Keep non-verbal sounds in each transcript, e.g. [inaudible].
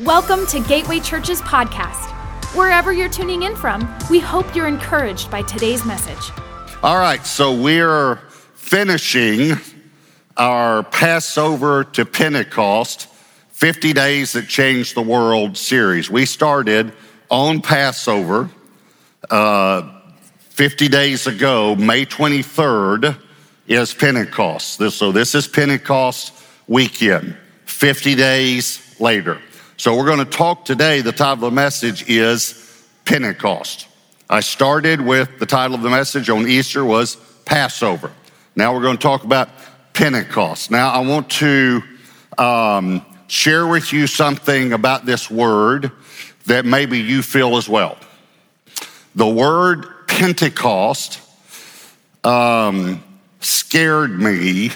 Welcome to Gateway Church's podcast. Wherever you're tuning in from, we hope you're encouraged by today's message. All right, so we're finishing our Passover to Pentecost 50 Days That Changed the World series. We started on Passover uh, 50 days ago, May 23rd is Pentecost. So this is Pentecost weekend, 50 days later. So we're going to talk today. The title of the message is Pentecost. I started with the title of the message on Easter was Passover. Now we're going to talk about Pentecost. Now I want to um, share with you something about this word that maybe you feel as well. The word Pentecost um, scared me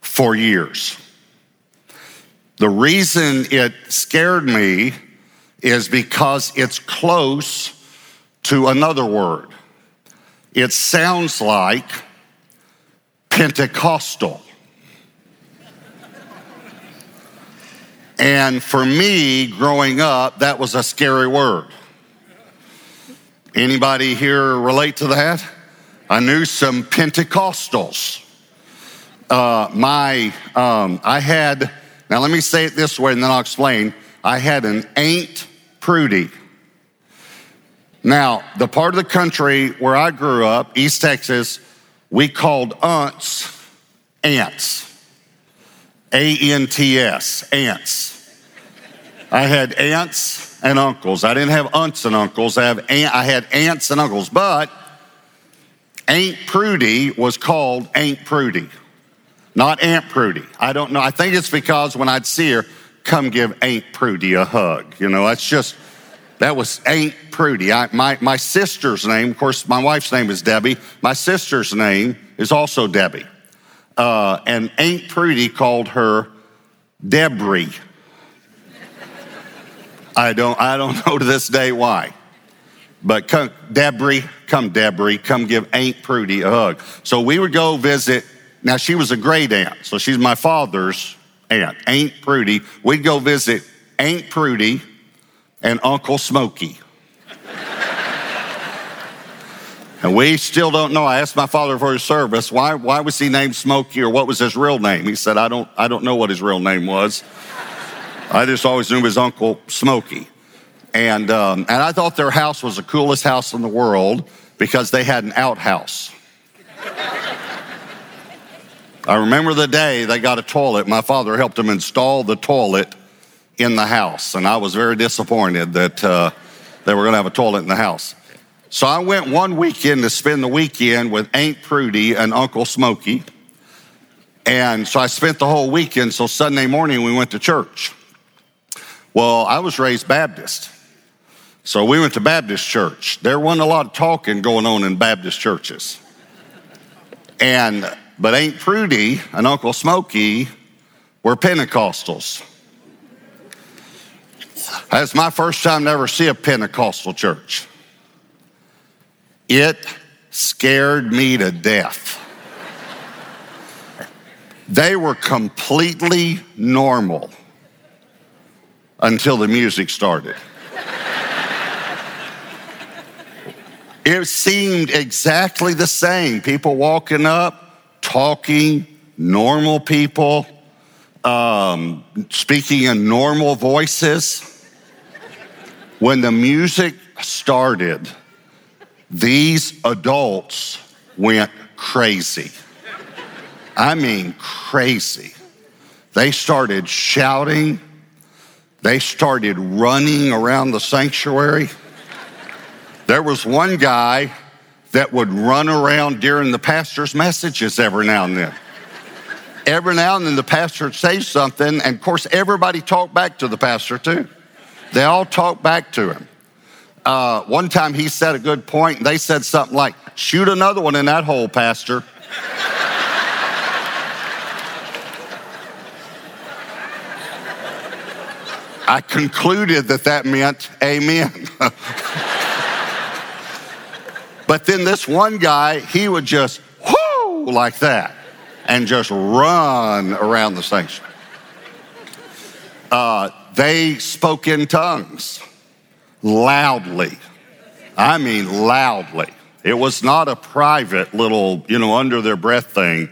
for years. The reason it scared me is because it's close to another word. It sounds like Pentecostal. And for me, growing up, that was a scary word. Anybody here relate to that? I knew some Pentecostals. Uh, my, um, I had, now let me say it this way and then I'll explain. I had an ain't Prudy. Now, the part of the country where I grew up, East Texas, we called aunts ants. A N T S, ants. I had aunts and uncles. I didn't have aunts and uncles. I, have aunt, I had aunts and uncles, but Aunt Prudy was called Aunt Prudy, not Aunt Prudy. I don't know. I think it's because when I'd see her, come give Aunt Prudy a hug. You know, that's just, that was Aunt Prudy. I, my, my sister's name, of course, my wife's name is Debbie. My sister's name is also Debbie. Uh, and Aunt Prudy called her Debris. I don't, I don't [laughs] know to this day why. But come, Debris, come Debris, come give Aunt Prudy a hug. So we would go visit. Now she was a great aunt, so she's my father's aunt, Aunt Prudy. We'd go visit Aunt Prudy and Uncle Smoky. and we still don't know. I asked my father for his service, why, why was he named Smoky or what was his real name? He said, I don't, I don't know what his real name was. I just always knew his uncle Smoky. And, um, and I thought their house was the coolest house in the world because they had an outhouse. I remember the day they got a toilet. My father helped them install the toilet in the house, and I was very disappointed that uh, they were going to have a toilet in the house. So I went one weekend to spend the weekend with Aunt Prudy and Uncle Smoky. And so I spent the whole weekend. So Sunday morning we went to church. Well, I was raised Baptist. So we went to Baptist church. There wasn't a lot of talking going on in Baptist churches. And, but Aunt Prudy and Uncle Smoky were Pentecostals. That's my first time to ever see a Pentecostal church. It scared me to death. They were completely normal until the music started. it seemed exactly the same. People walking up, talking, normal people, um, speaking in normal voices. When the music started, these adults went crazy. I mean, crazy. They started shouting, they started running around the sanctuary. There was one guy that would run around during the pastor's messages every now and then. Every now and then the pastor would say something, and of course, everybody talked back to the pastor too. They all talked back to him. Uh, one time he said a good point, and they said something like, Shoot another one in that hole, Pastor. I concluded that that meant amen. [laughs] but then this one guy, he would just whoo like that and just run around the sanctuary. Uh, they spoke in tongues loudly. I mean, loudly. It was not a private little, you know, under their breath thing.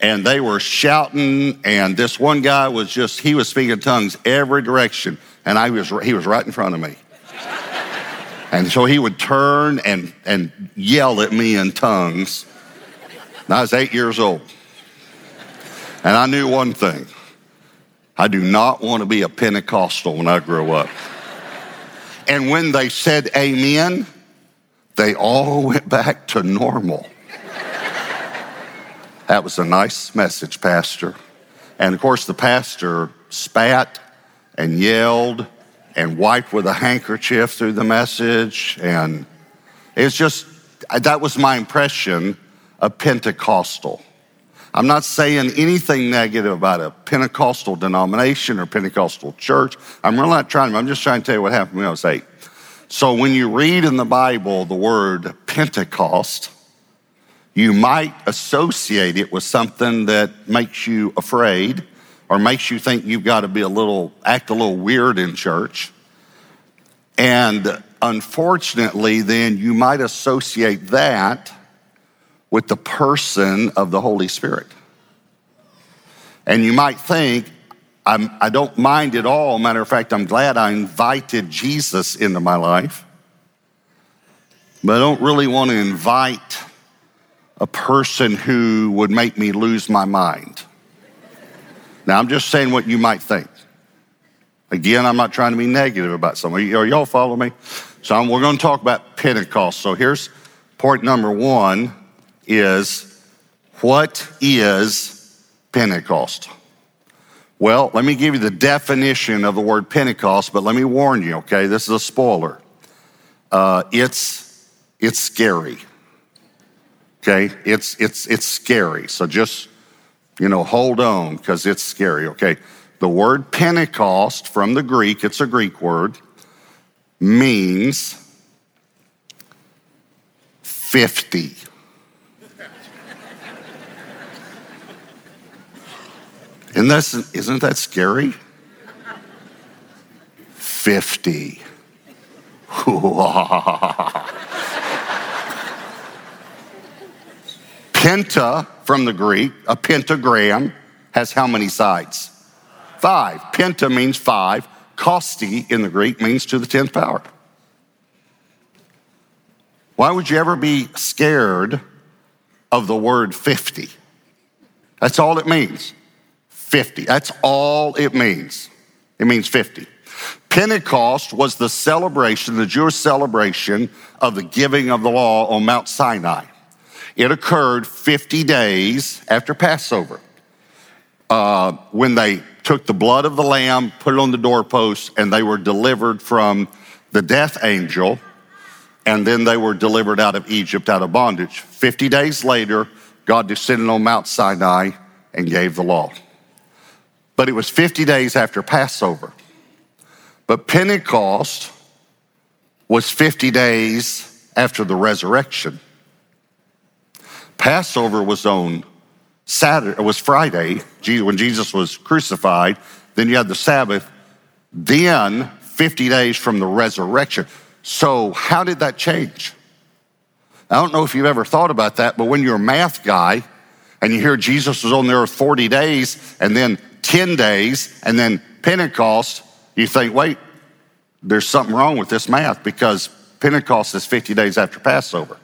And they were shouting, and this one guy was just, he was speaking tongues every direction. And I was, he was right in front of me. And so he would turn and, and yell at me in tongues. And I was eight years old. And I knew one thing I do not want to be a Pentecostal when I grow up. And when they said amen, they all [laughs] went back to normal. That was a nice message, Pastor. And of course, the pastor spat and yelled and wiped with a handkerchief through the message. And it's just, that was my impression of Pentecostal. I'm not saying anything negative about a Pentecostal denomination or Pentecostal church. I'm really not trying, I'm just trying to tell you what happened when I was eight. So when you read in the Bible the word Pentecost, you might associate it with something that makes you afraid or makes you think you've got to be a little, act a little weird in church. And unfortunately, then you might associate that with the person of the Holy Spirit. And you might think, I'm, I do not mind at all. Matter of fact, I'm glad I invited Jesus into my life. But I don't really want to invite a person who would make me lose my mind. Now, I'm just saying what you might think. Again, I'm not trying to be negative about somebody. Are y'all follow me? So I'm, we're going to talk about Pentecost. So here's point number one is what is Pentecost? Well, let me give you the definition of the word Pentecost, but let me warn you, okay? This is a spoiler. Uh, it's, it's scary. Okay? It's, it's, it's scary. So just you know, hold on because it's scary, okay? The word Pentecost from the Greek, it's a Greek word, means 50. [laughs] Isn't that, isn't that scary? 50. [laughs] Penta from the Greek, a pentagram has how many sides? Five. Penta means five. Kosti in the Greek means to the 10th power. Why would you ever be scared of the word 50? That's all it means. 50. That's all it means. It means 50. Pentecost was the celebration, the Jewish celebration of the giving of the law on Mount Sinai. It occurred 50 days after Passover uh, when they took the blood of the lamb, put it on the doorpost, and they were delivered from the death angel, and then they were delivered out of Egypt, out of bondage. 50 days later, God descended on Mount Sinai and gave the law. But it was 50 days after Passover. But Pentecost was 50 days after the resurrection. Passover was on Saturday, it was Friday, when Jesus was crucified. Then you had the Sabbath. Then 50 days from the resurrection. So, how did that change? I don't know if you've ever thought about that, but when you're a math guy and you hear Jesus was on the earth 40 days and then 10 days and then Pentecost, you think, wait, there's something wrong with this math because Pentecost is 50 days after Passover.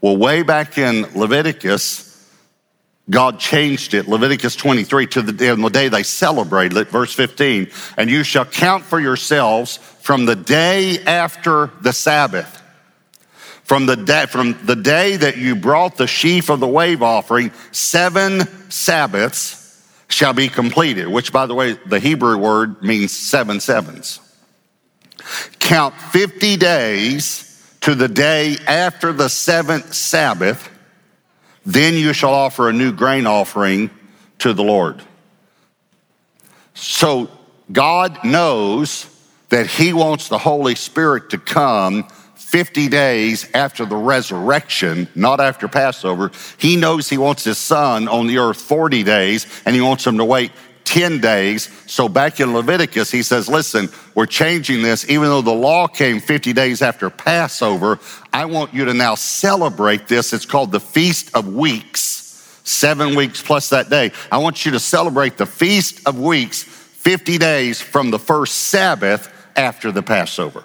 Well, way back in Leviticus, God changed it, Leviticus 23, to the day, the day they celebrated it, verse 15. And you shall count for yourselves from the day after the Sabbath. From the, day, from the day that you brought the sheaf of the wave offering, seven Sabbaths shall be completed, which, by the way, the Hebrew word means seven sevens. Count 50 days to the day after the seventh Sabbath, then you shall offer a new grain offering to the Lord. So God knows that He wants the Holy Spirit to come 50 days after the resurrection, not after Passover. He knows He wants His Son on the earth 40 days, and He wants Him to wait 10 days. So back in Leviticus, he says, listen, we're changing this. Even though the law came 50 days after Passover, I want you to now celebrate this. It's called the Feast of Weeks, seven weeks plus that day. I want you to celebrate the Feast of Weeks 50 days from the first Sabbath after the Passover.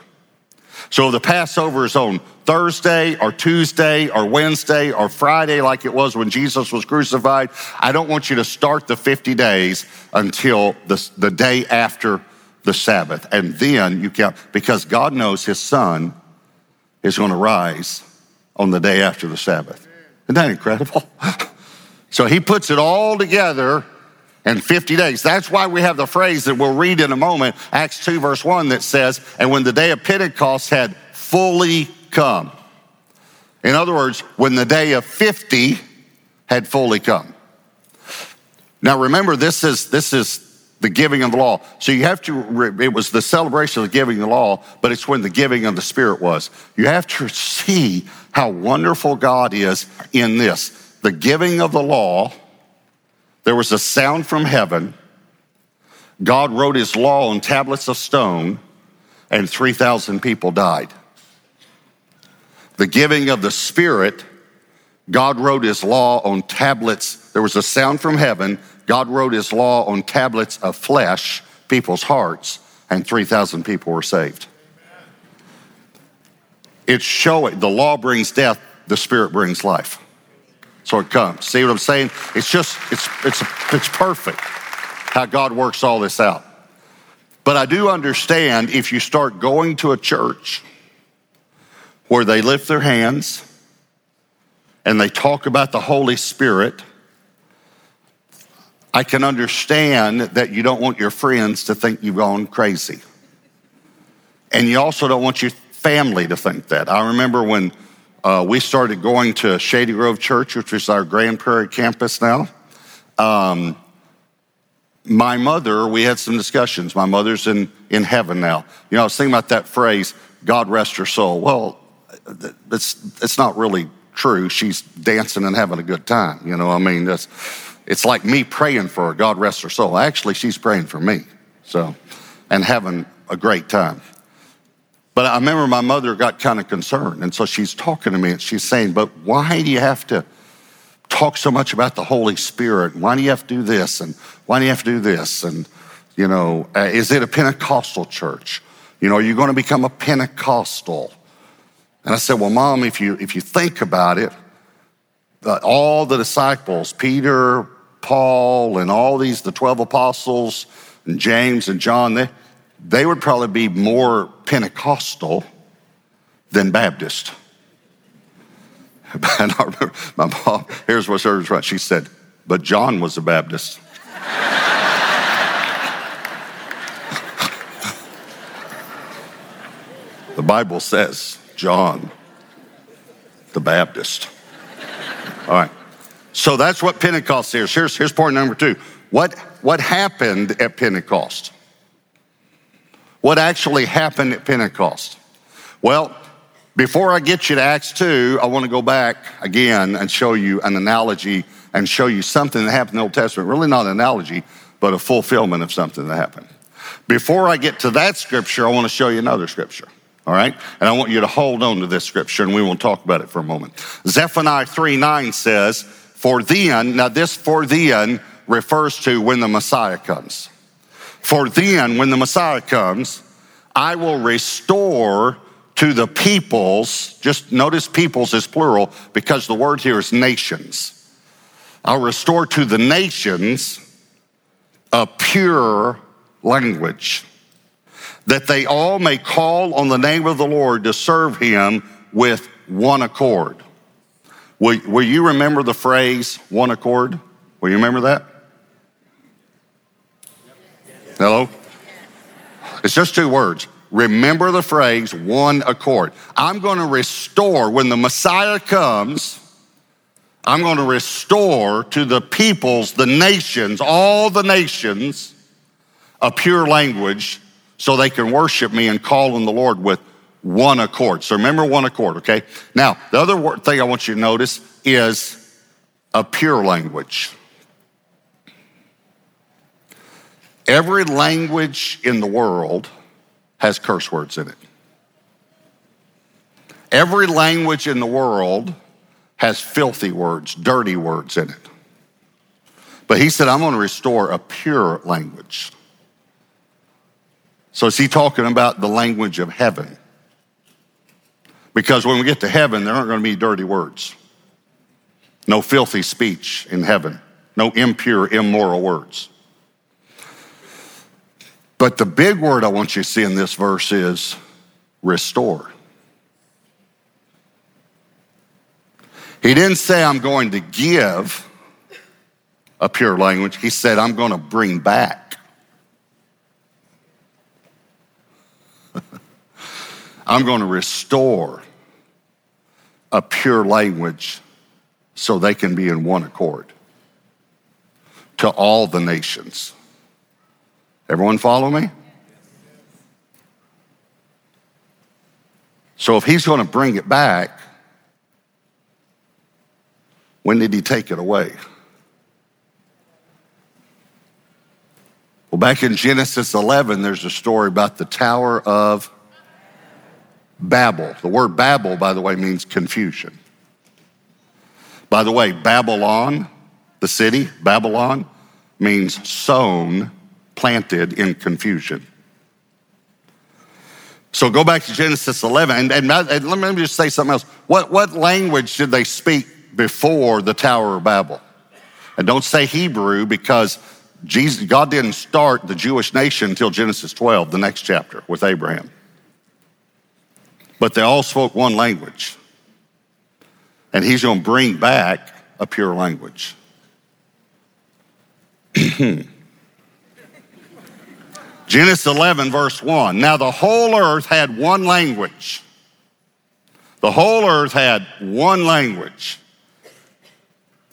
So the Passover is on Thursday or Tuesday or Wednesday or Friday, like it was when Jesus was crucified. I don't want you to start the 50 days until the, the day after the Sabbath. And then you count, because God knows his son is going to rise on the day after the Sabbath. Isn't that incredible? [laughs] so he puts it all together in 50 days. That's why we have the phrase that we'll read in a moment, Acts 2, verse 1, that says, And when the day of Pentecost had fully come. In other words, when the day of 50 had fully come. Now remember, this is, this is the giving of the law. So you have to, it was the celebration of the giving of the law, but it's when the giving of the Spirit was. You have to [laughs] see how wonderful God is in this. The giving of the law, there was a sound from heaven. God wrote his law on tablets of stone, and 3,000 people died the giving of the Spirit, God wrote his law on tablets. There was a sound from heaven. God wrote his law on tablets of flesh, people's hearts, and 3,000 people were saved. It's showing the law brings death, the Spirit brings life. So it comes. See what I'm saying? It's just, it's, it's, it's perfect how God works all this out. But I do understand if you start going to a church where they lift their hands and they talk about the Holy Spirit, I can understand that you don't want your friends to think you've gone crazy. And you also don't want your family to think that. I remember when uh, we started going to Shady Grove Church, which is our Grand Prairie campus now. Um, my mother, we had some discussions. My mother's in, in heaven now. You know, I was thinking about that phrase, God rest her soul. Well, it's, it's not really true. She's dancing and having a good time. You know, I mean, that's, it's like me praying for her, God rest her soul. Actually, she's praying for me. So, and having a great time. But I remember my mother got kind of concerned. And so she's talking to me and she's saying, But why do you have to talk so much about the Holy Spirit? Why do you have to do this? And why do you have to do this? And, you know, uh, is it a Pentecostal church? You know, are you going to become a Pentecostal? And I said, Well, mom, if you, if you think about it, all the disciples, Peter, Paul, and all these, the 12 apostles, and James and John, they, they would probably be more Pentecostal than Baptist. [laughs] I remember my mom, here's what hers right. She said, But John was a Baptist. [laughs] the Bible says John the Baptist. All right. So that's what Pentecost is. Here's, here's point number two. What, what happened at Pentecost? What actually happened at Pentecost? Well, before I get you to Acts 2, I want to go back again and show you an analogy and show you something that happened in the Old Testament. Really not an analogy, but a fulfillment of something that happened. Before I get to that scripture, I want to show you another scripture all right? And I want you to hold on to this scripture and we will talk about it for a moment. Zephaniah 3 9 says, For then, now this for then refers to when the Messiah comes. For then, when the Messiah comes, I will restore to the peoples, just notice peoples is plural because the word here is nations. I'll restore to the nations a pure language that they all may call on the name of the Lord to serve him with one accord. Will, will you remember the phrase one accord? Will you remember that? Hello? It's just two words. Remember the phrase one accord. I'm going to restore, when the Messiah comes, I'm going to restore to the peoples, the nations, all the nations, a pure language so they can worship me and call on the Lord with one accord. So remember one accord, okay? Now, the other thing I want you to notice is a pure language. Every language in the world has curse words in it. Every language in the world has filthy words, dirty words in it. But he said, I'm going to restore a pure language. So is he talking about the language of heaven? Because when we get to heaven, there aren't going to be dirty words. No filthy speech in heaven. No impure, immoral words. But the big word I want you to see in this verse is restore. He didn't say, I'm going to give a pure language. He said, I'm going to bring back. [laughs] I'm going to restore a pure language so they can be in one accord to all the nations. Everyone follow me? So if he's going to bring it back, when did he take it away? Well, back in Genesis 11, there's a story about the Tower of Babel. The word Babel, by the way, means confusion. By the way, Babylon, the city, Babylon, means sown, planted in confusion. So go back to Genesis 11, and, and, let me just say something else. What, what language did they speak before the Tower of Babel? And don't say Hebrew because Jesus, God didn't start the Jewish nation until Genesis 12, the next chapter with Abraham. But they all spoke one language. And he's going to bring back a pure language. [clears throat] Genesis 11, verse 1. Now the whole earth had one language. The whole earth had one language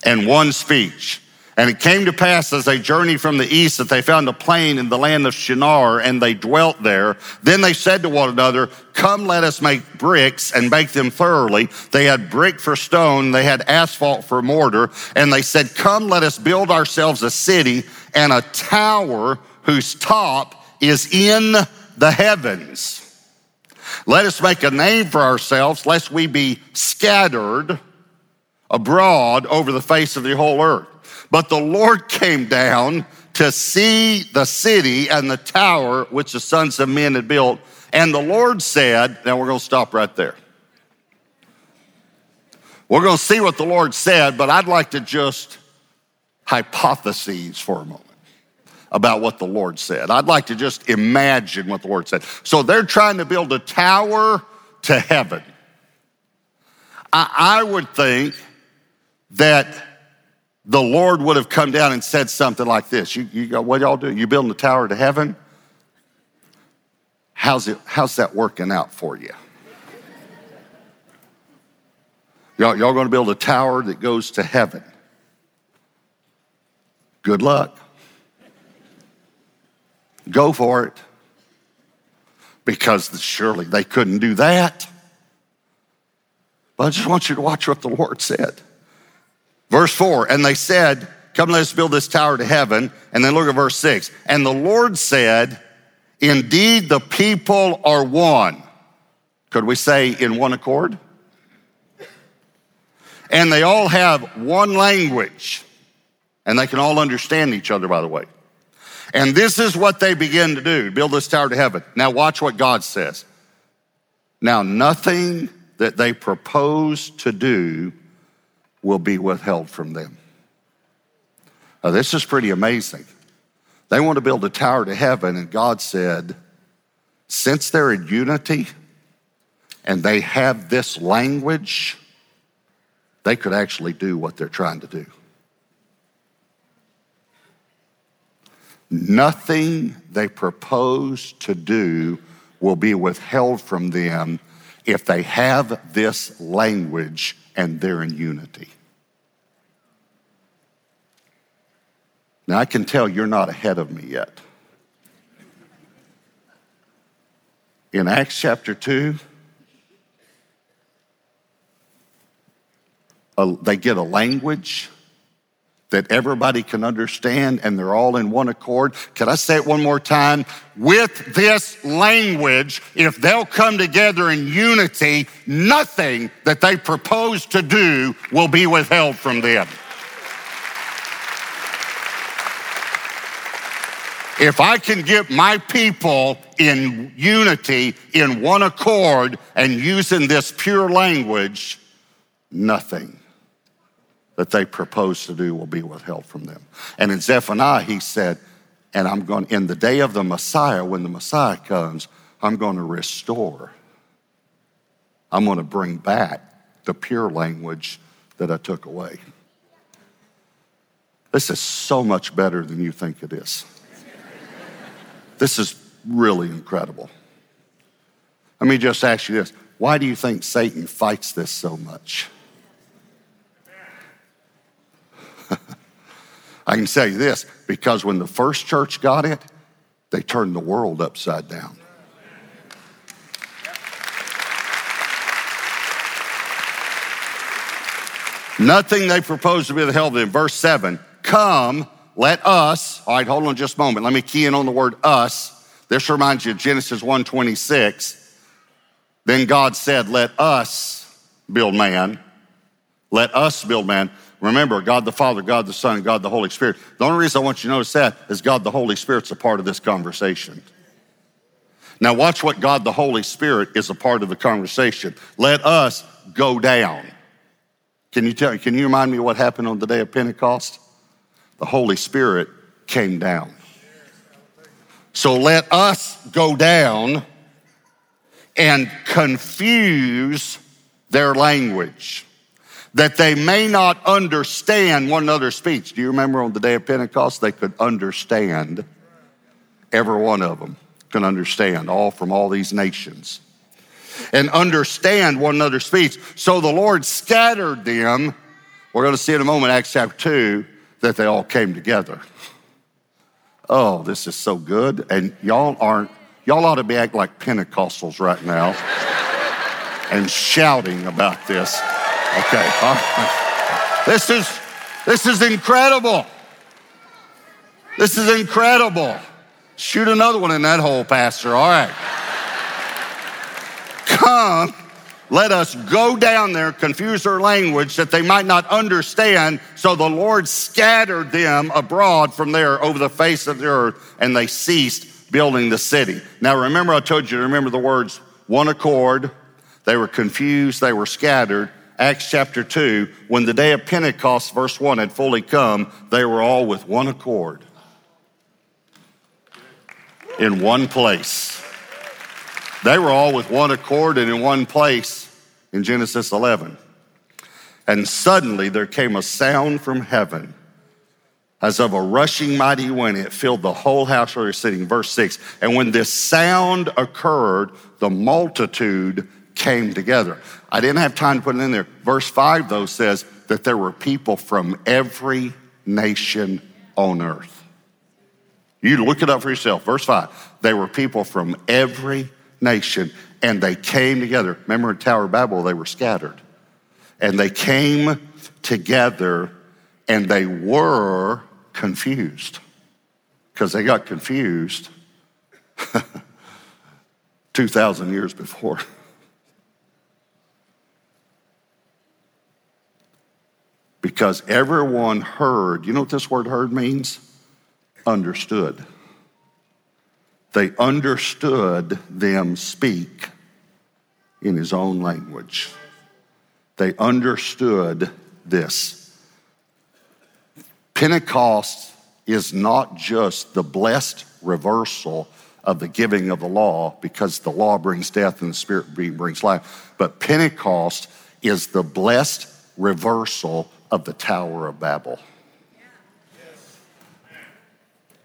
and one speech. And it came to pass as they journeyed from the east that they found a plain in the land of Shinar and they dwelt there. Then they said to one another, Come, let us make bricks and make them thoroughly. They had brick for stone, they had asphalt for mortar. And they said, Come, let us build ourselves a city and a tower whose top is in the heavens. Let us make a name for ourselves, lest we be scattered abroad over the face of the whole earth. But the Lord came down to see the city and the tower which the sons of men had built. And the Lord said, now we're going to stop right there. We're going to see what the Lord said, but I'd like to just hypothesize for a moment about what the Lord said. I'd like to just imagine what the Lord said. So they're trying to build a tower to heaven. I, I would think that the Lord would have come down and said something like this. You, you go, what y'all do? You building a tower to heaven? How's it, how's that working out for you? Y'all, y'all gonna build a tower that goes to heaven. Good luck. Go for it. Because surely they couldn't do that. But I just want you to watch what the Lord said. Verse 4 And they said, Come, let us build this tower to heaven. And then look at verse 6. And the Lord said, Indeed, the people are one. Could we say in one accord? And they all have one language. And they can all understand each other, by the way. And this is what they begin to do build this tower to heaven. Now, watch what God says. Now, nothing that they propose to do will be withheld from them. Now, this is pretty amazing. They want to build a tower to heaven, and God said, since they're in unity and they have this language, they could actually do what they're trying to do. Nothing they propose to do will be withheld from them if they have this language and they're in unity. Now, I can tell you're not ahead of me yet. In Acts chapter 2, they get a language that everybody can understand and they're all in one accord. Can I say it one more time? With this language, if they'll come together in unity, nothing that they propose to do will be withheld from them. If I can get my people in unity, in one accord, and using this pure language, nothing that they propose to do will be withheld from them. And in Zephaniah, he said, and I'm going, in the day of the Messiah, when the Messiah comes, I'm going to restore. I'm going to bring back the pure language that I took away. This is so much better than you think it is. This is really incredible. Let me just ask you this why do you think Satan fights this so much? I can tell you this because when the first church got it, they turned the world upside down. Nothing they proposed to be the held in. Verse 7 Come, let us, all right, hold on just a moment. Let me key in on the word us. This reminds you of Genesis 1:26. Then God said, Let us build man. Let us build man. Remember, God the Father, God the Son, and God the Holy Spirit. The only reason I want you to notice that is God the Holy Spirit's a part of this conversation. Now, watch what God the Holy Spirit is a part of the conversation. Let us go down. Can you tell? Me? Can you remind me what happened on the day of Pentecost? the Holy Spirit came down. So let us go down and confuse their language that they may not understand one another's speech. Do you remember on the day of Pentecost? They could understand, every one of them can understand, all from all these nations, and understand one another's speech. So the Lord scattered them. We're going to see in a moment, Acts chapter 2 that they all came together. Oh, this is so good. And y'all aren't, y'all ought to be acting like Pentecostals right now and shouting about this. Okay. This is this is incredible. This is incredible. Shoot another one in that hole, Pastor. All right. Come let us go down there, confuse their language that they might not understand. So the Lord scattered them abroad from there over the face of the earth, and they ceased building the city. Now, remember, I told you to remember the words one accord. They were confused, they were scattered. Acts chapter 2, when the day of Pentecost, verse 1, had fully come, they were all with one accord in one place. They were all with one accord and in one place in Genesis 11. And suddenly there came a sound from heaven as of a rushing mighty wind. It filled the whole house where they're sitting. Verse 6. And when this sound occurred, the multitude came together. I didn't have time to put it in there. Verse 5, though, says that there were people from every nation on earth. You look it up for yourself. Verse 5. They were people from every nation, and they came together. Remember in Tower of Babel, they were scattered. And they came together and they were confused because they got confused [laughs] 2,000 years before. Because everyone heard, you know what this word heard means? Understood. They understood them speak in his own language. They understood this. Pentecost is not just the blessed reversal of the giving of the law because the law brings death and the spirit brings life, but Pentecost is the blessed reversal of the Tower of Babel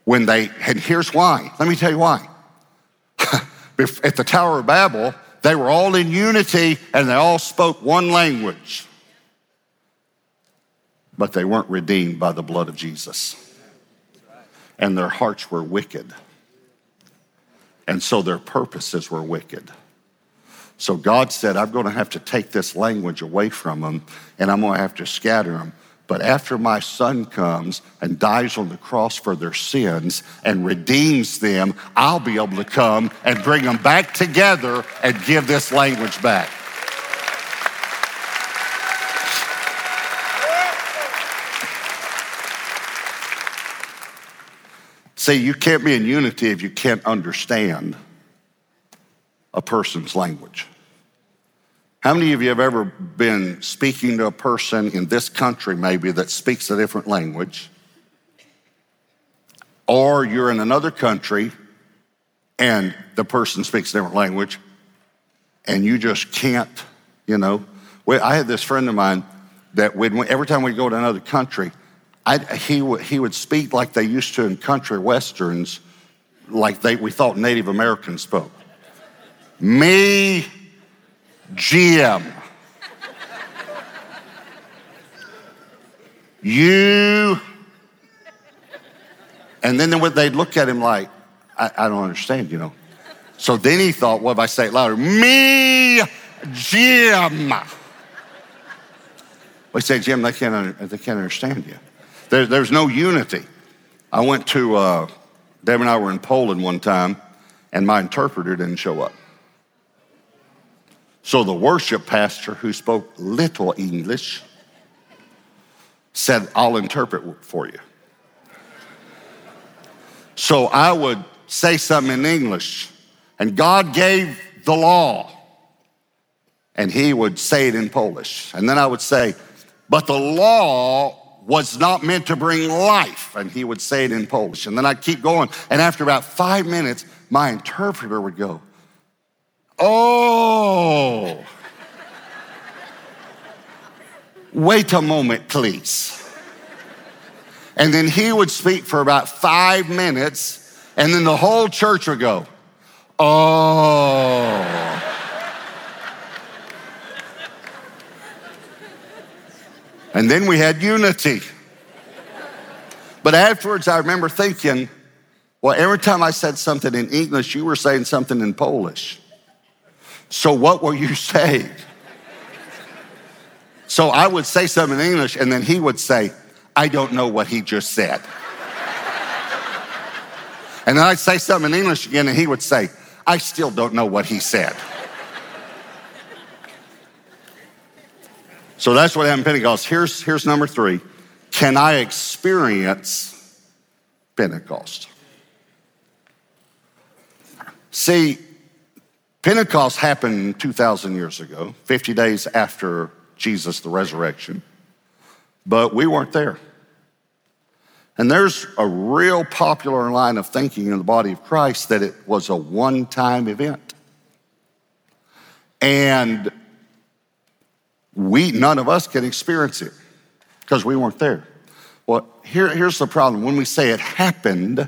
when they, and here's why. Let me tell you why. [laughs] At the Tower of Babel, they were all in unity and they all spoke one language. But they weren't redeemed by the blood of Jesus. And their hearts were wicked. And so their purposes were wicked. So God said, I'm going to have to take this language away from them and I'm going to have to scatter them But after my son comes and dies on the cross for their sins and redeems them, I'll be able to come and bring them back together and give this language back. See, you can't be in unity if you can't understand a person's language. How many of you have ever been speaking to a person in this country, maybe, that speaks a different language? Or you're in another country and the person speaks a different language and you just can't, you know? I had this friend of mine that every time we'd go to another country, I, he, w- he would speak like they used to in country westerns, like they, we thought Native Americans spoke. Me, Jim. you. And then they'd look at him like, I, I don't understand, you know. So then he thought, what if I say it louder? Me, Jim. We say, Jim, they can't, they can't understand you. There, there's no unity. I went to, uh, Deb and I were in Poland one time, and my interpreter didn't show up. So the worship pastor, who spoke little English, said, I'll interpret for you. So I would say something in English, and God gave the law, and he would say it in Polish. And then I would say, But the law was not meant to bring life. And he would say it in Polish. And then I'd keep going. And after about five minutes, my interpreter would go, Oh, wait a moment, please. And then he would speak for about five minutes, and then the whole church would go, Oh. And then we had unity. But afterwards, I remember thinking, well, every time I said something in English, you were saying something in Polish. So what were you [laughs] saying? So I would say something in English, and then he would say, I don't know what he just said. [laughs] and then I'd say something in English again, and he would say, I still don't know what he said. So that's what happened Pentecost. Here's, here's number three. Can I experience Pentecost? See, Pentecost happened 2,000 years ago, 50 days after Jesus, the resurrection, but we weren't there. And there's a real popular line of thinking in the body of Christ that it was a one time event. And we, none of us can experience it because we weren't there. Well, here, here's the problem. When we say it happened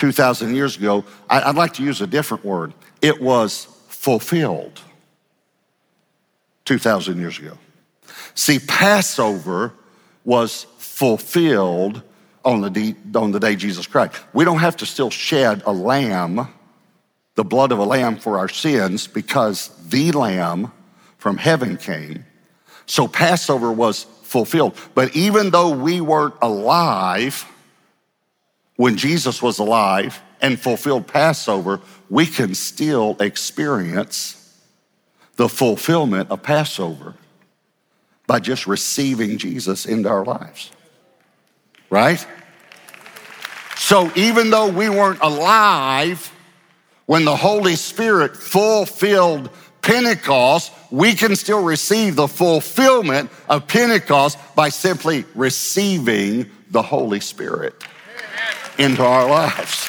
2,000 years ago, I'd like to use a different word. It was fulfilled 2,000 years ago. See, Passover was fulfilled on the, day, on the day Jesus Christ. We don't have to still shed a lamb, the blood of a lamb for our sins, because the lamb from heaven came. So Passover was fulfilled. But even though we weren't alive when Jesus was alive and fulfilled Passover, we can still experience the fulfillment of Passover by just receiving Jesus into our lives. Right? So even though we weren't alive when the Holy Spirit fulfilled Pentecost, we can still receive the fulfillment of Pentecost by simply receiving the Holy Spirit into our lives.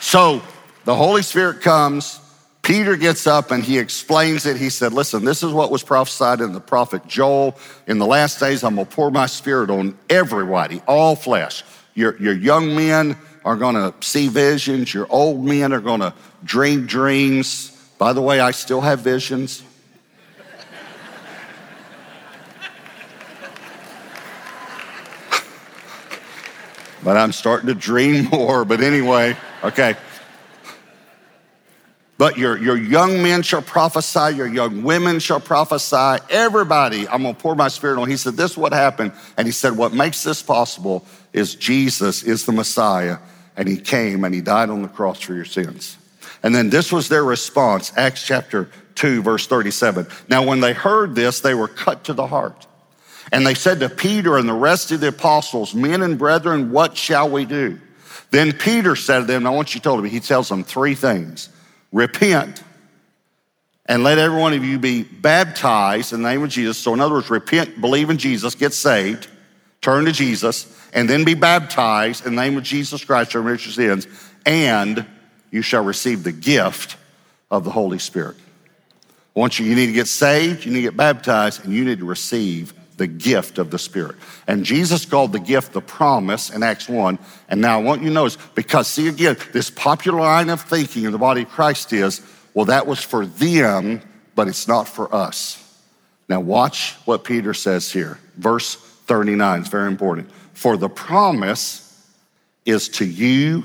So the Holy Spirit comes, Peter gets up and he explains it. He said, Listen, this is what was prophesied in the prophet Joel. In the last days, I'm going to pour my spirit on everybody, all flesh. Your, your young men are going to see visions, your old men are going to dream dreams. By the way, I still have visions. But I'm starting to dream [laughs] more. But anyway, okay. But your, your young men shall prophesy, your young women shall prophesy. Everybody, I'm gonna pour my spirit on. He said, This is what happened. And he said, What makes this possible is Jesus is the Messiah, and he came and he died on the cross for your sins. And then this was their response, Acts chapter 2, verse 37. Now, when they heard this, they were cut to the heart. And they said to Peter and the rest of the apostles, Men and brethren, what shall we do? Then Peter said to them, I want you to tell me, he tells them three things repent and let every one of you be baptized in the name of Jesus. So, in other words, repent, believe in Jesus, get saved, turn to Jesus, and then be baptized in the name of Jesus Christ remit your sins, and you shall receive the gift of the Holy Spirit. Once you, you need to get saved, you need to get baptized, and you need to receive the gift of the Spirit. And Jesus called the gift the promise in Acts 1. And now I want you to notice, because see again, this popular line of thinking in the body of Christ is, well, that was for them, but it's not for us. Now watch what Peter says here. Verse 39 is very important. For the promise is to you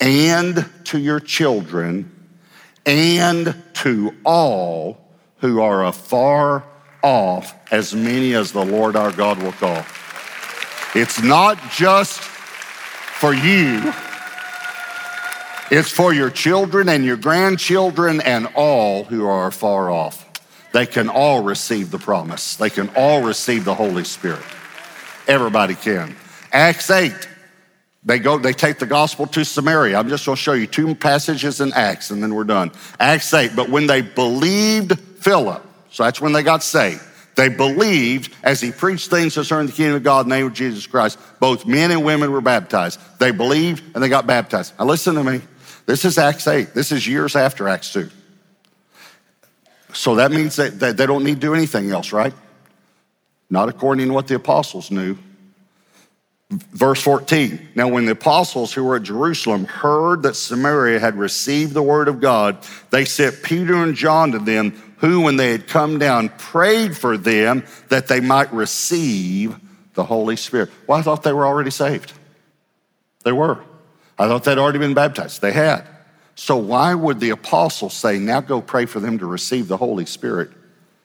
and to your children and to all who are afar off, as many as the Lord our God will call. It's not just for you, it's for your children and your grandchildren and all who are far off. They can all receive the promise, they can all receive the Holy Spirit. Everybody can. Acts 8. They go, they take the gospel to Samaria. I'm just gonna show you two passages in Acts and then we're done. Acts 8, but when they believed Philip, so that's when they got saved. They believed as he preached things concerning the kingdom of God in the name of Jesus Christ. Both men and women were baptized. They believed and they got baptized. Now listen to me. This is Acts 8. This is years after Acts 2. So that means that, they don't need to do anything else, right? Not according to what the apostles knew. Verse 14. Now, when the apostles who were at Jerusalem heard that Samaria had received the word of God, they sent Peter and John to them who, when they had come down, prayed for them that they might receive the Holy Spirit. Well, I thought they were already saved. They were. I thought they'd already been baptized. They had. So, why would the apostles say, now go pray for them to receive the Holy Spirit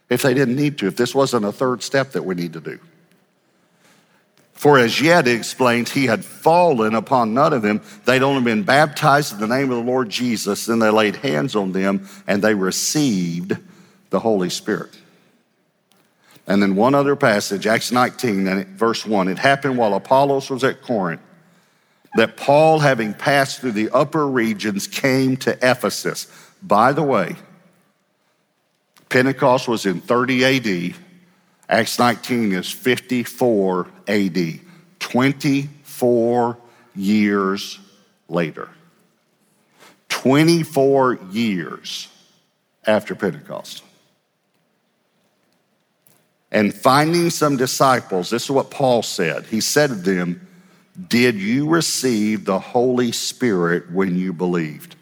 if they didn't need to, if this wasn't a third step that we need to do? For as yet, it explains, he had fallen upon none of them. They'd only been baptized in the name of the Lord Jesus. Then they laid hands on them and they received the Holy Spirit. And then one other passage, Acts 19, and verse 1. It happened while Apollos was at Corinth that Paul, having passed through the upper regions, came to Ephesus. By the way, Pentecost was in 30 AD. Acts 19 is 54 AD, 24 years later. 24 years after Pentecost and finding some disciples, this is what Paul said. He said to them, Did you receive the Holy Spirit when you believed?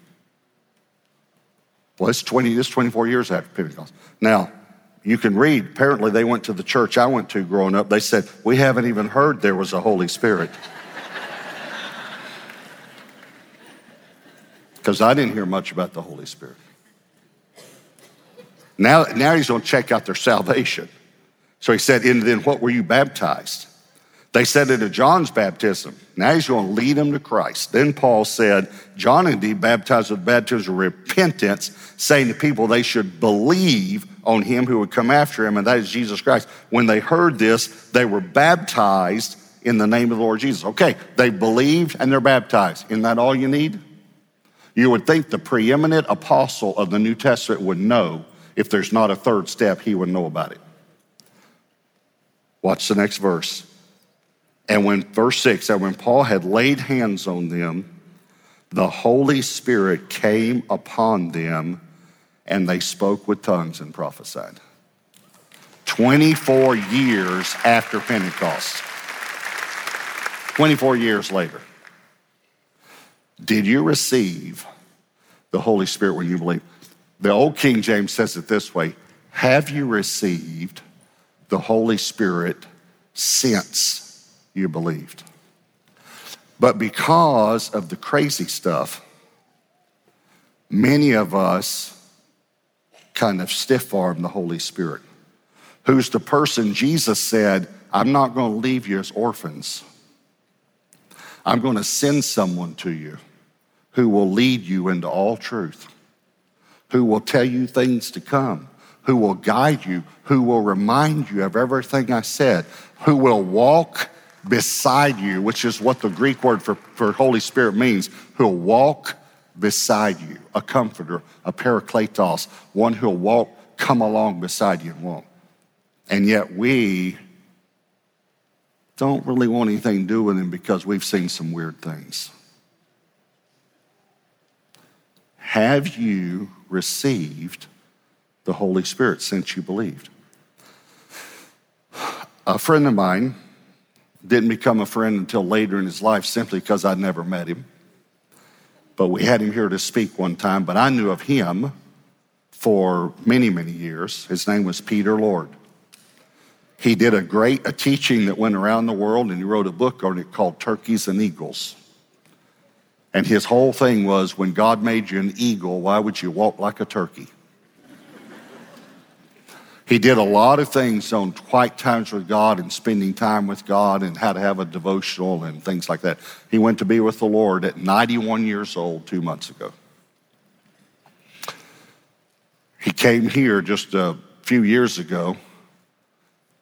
Well, it's 20, it's 24 years after Pentecost. Now, you can read, apparently they went to the church I went to growing up. They said, We haven't even heard there was a Holy Spirit. [laughs] Because I didn't hear much about the Holy Spirit. Now, now he's going to check out their salvation. So he said, And then what were you baptized? They said at John's baptism. Now he's going to lead them to Christ. Then Paul said, John indeed baptized with baptism of repentance, saying to people they should believe on him who would come after him, and that is Jesus Christ. When they heard this, they were baptized in the name of the Lord Jesus. Okay, they believed and they're baptized. Isn't that all you need? You would think the preeminent apostle of the New Testament would know if there's not a third step, he would know about it. Watch the next verse. And when, verse 6, and when Paul had laid hands on them, the Holy Spirit came upon them and they spoke with tongues and prophesied. 24 years after Pentecost. 24 years later. Did you receive the Holy Spirit when you believe? The old King James says it this way Have you received the Holy Spirit since you believed. But because of the crazy stuff many of us kind of stiff arm the Holy Spirit, who's the person Jesus said, I'm not going to leave you as orphans. I'm going to send someone to you who will lead you into all truth, who will tell you things to come, who will guide you, who will remind you of everything I said, who will walk beside you, which is what the Greek word for, for Holy Spirit means, who'll walk beside you, a comforter, a parakletos, one who'll walk, come along beside you and walk. And yet we don't really want anything to do with him because we've seen some weird things. Have you received the Holy Spirit since you believed? A friend of mine didn't become a friend until later in his life simply because I'd never met him. But we had him here to speak one time, but I knew of him for many, many years. His name was Peter Lord. He did a great a teaching that went around the world, and he wrote a book on it called Turkeys and Eagles. And his whole thing was when God made you an eagle, why would you walk like a turkey? He did a lot of things on quiet times with God and spending time with God and how to have a devotional and things like that. He went to be with the Lord at 91 years old two months ago. He came here just a few years ago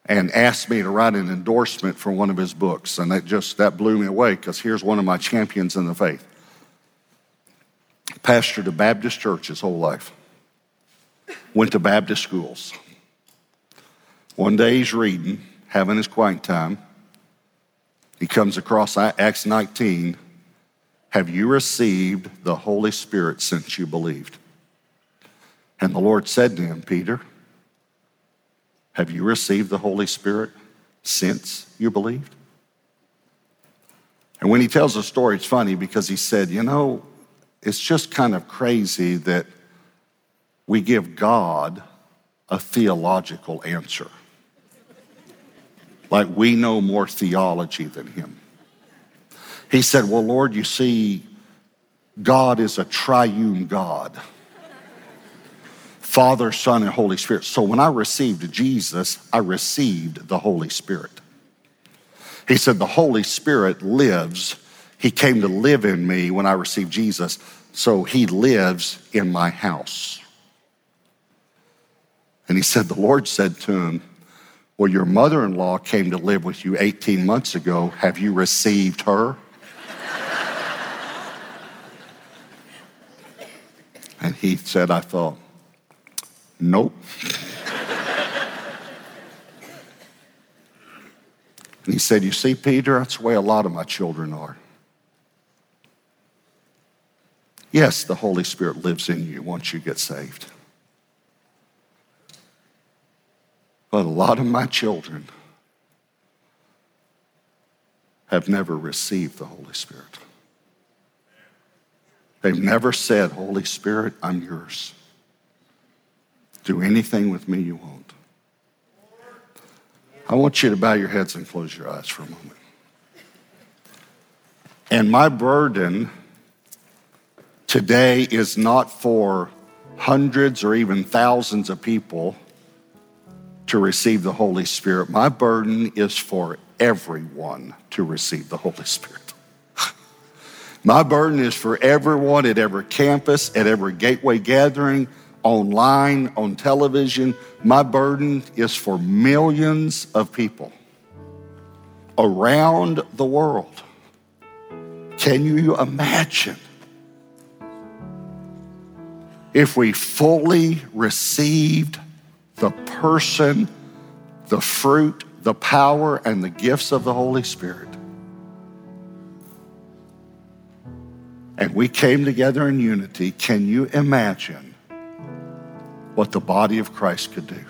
and asked me to write an endorsement for one of his books. And that just that blew me away because here's one of my champions in the faith. Pastored a Baptist church his whole life. Went to Baptist schools one day he's reading, having his quiet time. He comes across Acts 19. Have you received the Holy Spirit since you believed? And the Lord said to him, Peter, have you received the Holy Spirit since you believed? And when he tells the story, it's funny because he said, You know, it's just kind of crazy that we give God a theological answer like we know more theology than him. He said, Well, Lord, you see, God is a triune God Father, Son, and Holy Spirit. So when I received Jesus, I received the Holy Spirit. He said, The Holy Spirit lives. He came to live in me when I received Jesus. So he lives in my house. And he said, The Lord said to him, well, your mother in law came to live with you 18 months ago. Have you received her? and he said, I thought, nope. and he said, You see, Peter, that's the way a lot of my children are. Yes, the Holy Spirit lives in you once you get saved. But a lot of my children have never received the Holy Spirit. They've never said, Holy Spirit, I'm yours. Do anything with me you want. I want you to bow your heads and close your eyes for a moment. And my burden today is not for hundreds or even thousands of people to receive the Holy Spirit. My burden is for everyone to receive the Holy Spirit. [sighs] My burden is for everyone at every campus, at every gateway gathering, online, on television. My burden is for millions of people around the world. Can you imagine if we fully received the person, the fruit, the power, and the gifts of the Holy Spirit. And we came together in unity. Can you imagine what the body of Christ could do?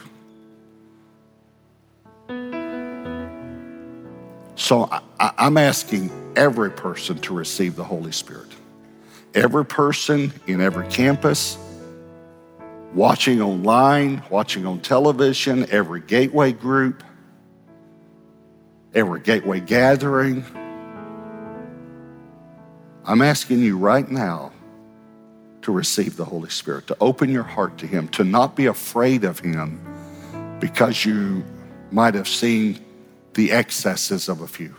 So I, am asking every person to receive the Holy Spirit. Every person in every campus, watching online, watching on television, every gateway group, every gateway gathering. I'm asking you right now to receive the Holy Spirit, to open your heart to Him, to not be afraid of Him because you might have seen the excesses of a few.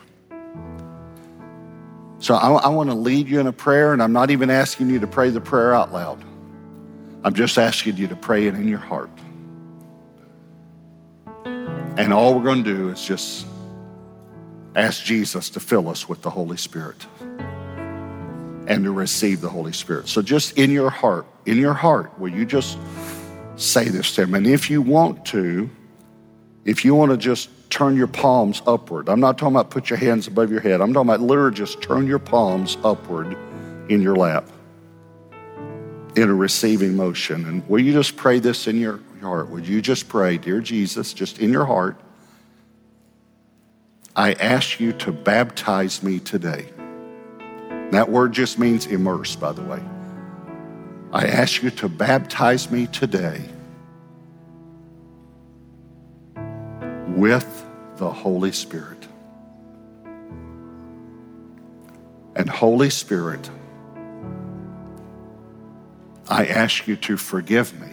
So I, I want to lead you in a prayer, and I'm not even asking you to pray the prayer out loud. I'm just asking you to pray it in your heart. And all we're going to do is just ask Jesus to fill us with the Holy Spirit and to receive the Holy Spirit. So just in your heart, in your heart, will you just say this to him? And if you want to, if you want to just turn your palms upward, I'm not talking about put your hands above your head. I'm talking about literally just turn your palms upward in your lap in a receiving motion. And will you just pray this in your heart? Would you just pray, Dear Jesus, just in your heart? I ask you to baptize me today. That word just means immerse, by the way. I ask you to baptize me today with the Holy Spirit. And Holy Spirit, I ask you to forgive me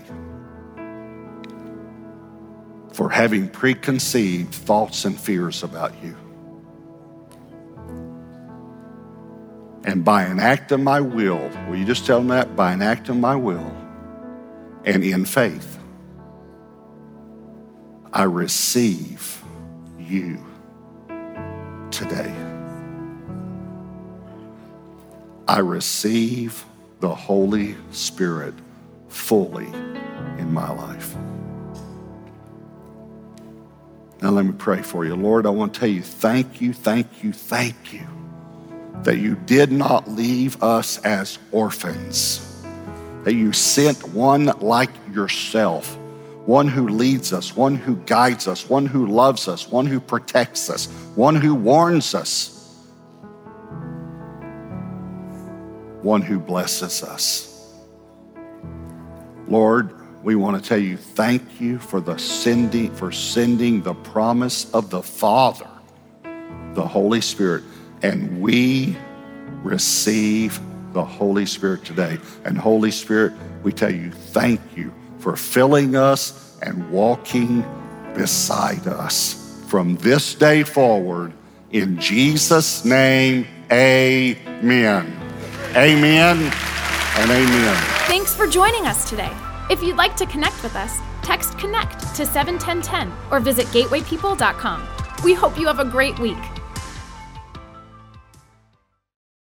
for having preconceived thoughts and fears about you. And by an act of my will, will you just tell them that? By an act of my will and in faith, I receive you today. I receive the Holy Spirit fully in my life. Now, let me pray for you. Lord, I want to tell you thank you, thank you, thank you that you did not leave us as orphans, that you sent one like yourself, one who leads us, one who guides us, one who loves us, one who protects us, one who warns us, one who blesses us. Lord, we want to tell you thank you for the sending for sending the promise of the Father, the Holy Spirit and we receive the Holy Spirit today. And Holy Spirit, we tell you thank you for filling us and walking beside us from this day forward. In Jesus' name, amen. Amen and amen. Thanks for joining us today. If you'd like to connect with us, text connect to 71010 or visit gatewaypeople.com. We hope you have a great week.